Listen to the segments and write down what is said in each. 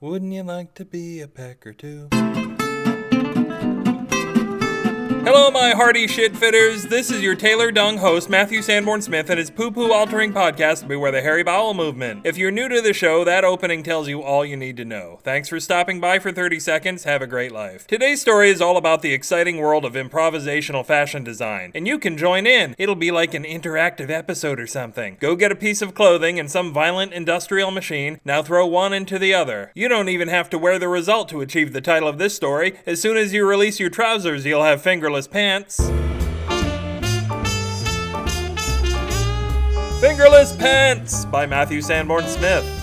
Wouldn't you like to be a pecker too? Hello, my hearty shit fitters. This is your Taylor Dung host, Matthew Sanborn Smith, and his poo poo altering podcast, Beware the Hairy Bowel Movement. If you're new to the show, that opening tells you all you need to know. Thanks for stopping by for 30 seconds. Have a great life. Today's story is all about the exciting world of improvisational fashion design, and you can join in. It'll be like an interactive episode or something. Go get a piece of clothing and some violent industrial machine. Now throw one into the other. You don't even have to wear the result to achieve the title of this story. As soon as you release your trousers, you'll have fingerless pants. Fingerless Pants by Matthew Sanborn Smith.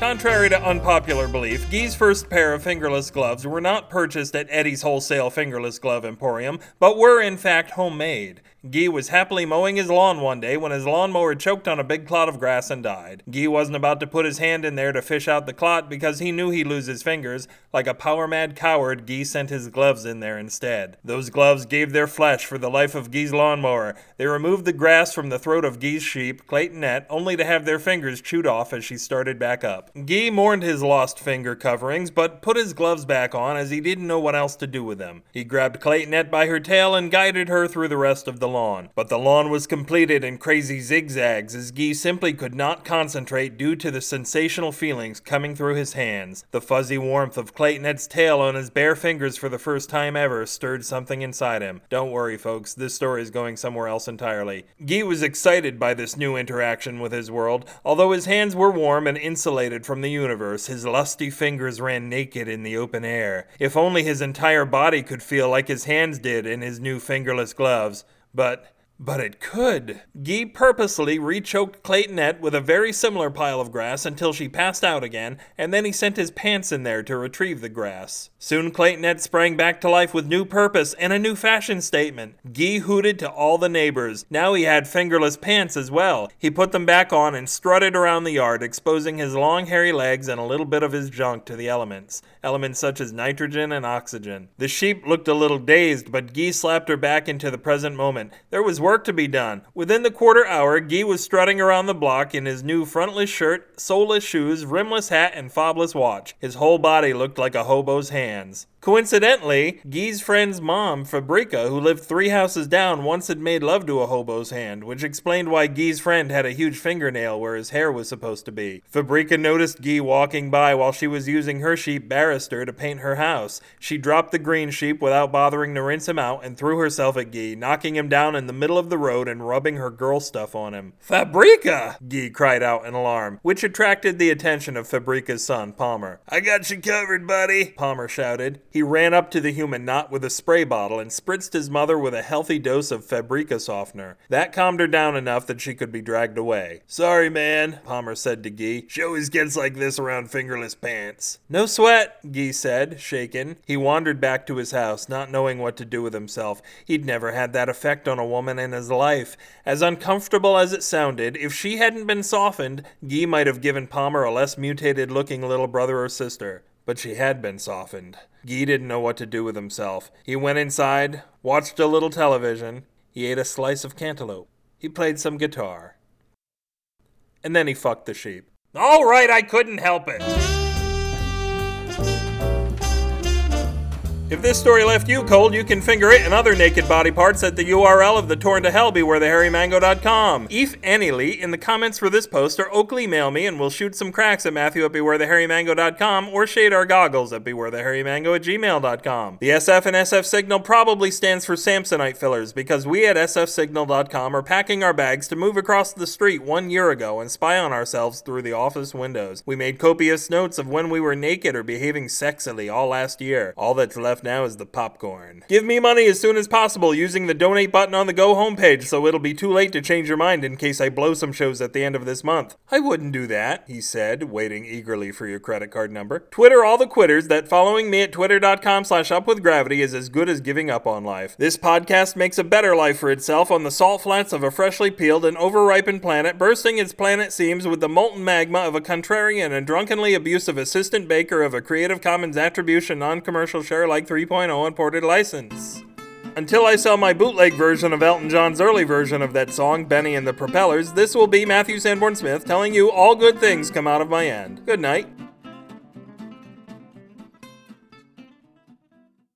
Contrary to unpopular belief, Guy's first pair of fingerless gloves were not purchased at Eddie's Wholesale Fingerless Glove Emporium, but were in fact homemade. Guy was happily mowing his lawn one day when his lawnmower choked on a big clot of grass and died. Guy wasn't about to put his hand in there to fish out the clot because he knew he'd lose his fingers. Like a power mad coward, Guy sent his gloves in there instead. Those gloves gave their flesh for the life of Guy's lawnmower. They removed the grass from the throat of Guy's sheep, Claytonette, only to have their fingers chewed off as she started back up. Guy mourned his lost finger coverings, but put his gloves back on as he didn't know what else to do with them. He grabbed Claytonette by her tail and guided her through the rest of the lawn. But the lawn was completed in crazy zigzags as Guy simply could not concentrate due to the sensational feelings coming through his hands. The fuzzy warmth of Claytonette's tail on his bare fingers for the first time ever stirred something inside him. Don't worry, folks, this story is going somewhere else entirely. Guy was excited by this new interaction with his world. Although his hands were warm and insulated from the universe, his lusty fingers ran naked in the open air. If only his entire body could feel like his hands did in his new fingerless gloves. But but it could. Gee purposely rechoked Claytonette with a very similar pile of grass until she passed out again, and then he sent his pants in there to retrieve the grass. Soon Claytonette sprang back to life with new purpose and a new fashion statement. Gee hooted to all the neighbors. Now he had fingerless pants as well. He put them back on and strutted around the yard, exposing his long hairy legs and a little bit of his junk to the elements. Elements such as nitrogen and oxygen. The sheep looked a little dazed, but Gee slapped her back into the present moment. There was work to be done. Within the quarter hour, Guy was strutting around the block in his new frontless shirt, soleless shoes, rimless hat, and fobless watch. His whole body looked like a hobo's hands. Coincidentally, Guy's friend's mom, Fabrica, who lived three houses down, once had made love to a hobo's hand, which explained why Guy's friend had a huge fingernail where his hair was supposed to be. Fabrica noticed Guy walking by while she was using her sheep Barrister to paint her house. She dropped the green sheep without bothering to rinse him out and threw herself at Guy, knocking him down in the middle of the road and rubbing her girl stuff on him. Fabrica! Guy cried out in alarm, which attracted the attention of Fabrica's son, Palmer. I got you covered, buddy, Palmer shouted. He ran up to the human knot with a spray bottle and spritzed his mother with a healthy dose of Fabrica softener. That calmed her down enough that she could be dragged away. Sorry, man, Palmer said to Guy. She always gets like this around fingerless pants. No sweat, Guy said, shaken. He wandered back to his house, not knowing what to do with himself. He'd never had that effect on a woman in his life. As uncomfortable as it sounded, if she hadn't been softened, Guy might have given Palmer a less mutated looking little brother or sister. But she had been softened. Guy didn't know what to do with himself. He went inside, watched a little television, he ate a slice of cantaloupe, he played some guitar, and then he fucked the sheep. All right, I couldn't help it. If this story left you cold, you can finger it and other naked body parts at the URL of the torn to hell bewarethehairymango.com. If Annie in the comments for this post or Oakley mail me and we'll shoot some cracks at Matthew at bewarethehairymango.com or shade our goggles at bewarethehairymango at gmail.com. The SF and SF signal probably stands for Samsonite fillers because we at sfsignal.com are packing our bags to move across the street one year ago and spy on ourselves through the office windows. We made copious notes of when we were naked or behaving sexily all last year. All that's left now is the popcorn. Give me money as soon as possible using the donate button on the Go homepage so it'll be too late to change your mind in case I blow some shows at the end of this month. I wouldn't do that, he said, waiting eagerly for your credit card number. Twitter all the quitters that following me at twitter.com slash upwithgravity is as good as giving up on life. This podcast makes a better life for itself on the salt flats of a freshly peeled and overripened planet, bursting its planet seams with the molten magma of a contrarian and drunkenly abusive assistant baker of a Creative Commons Attribution Non-Commercial Share like 3.0 imported license. Until I sell my bootleg version of Elton John's early version of that song, Benny and the Propellers, this will be Matthew Sanborn Smith telling you all good things come out of my end. Good night.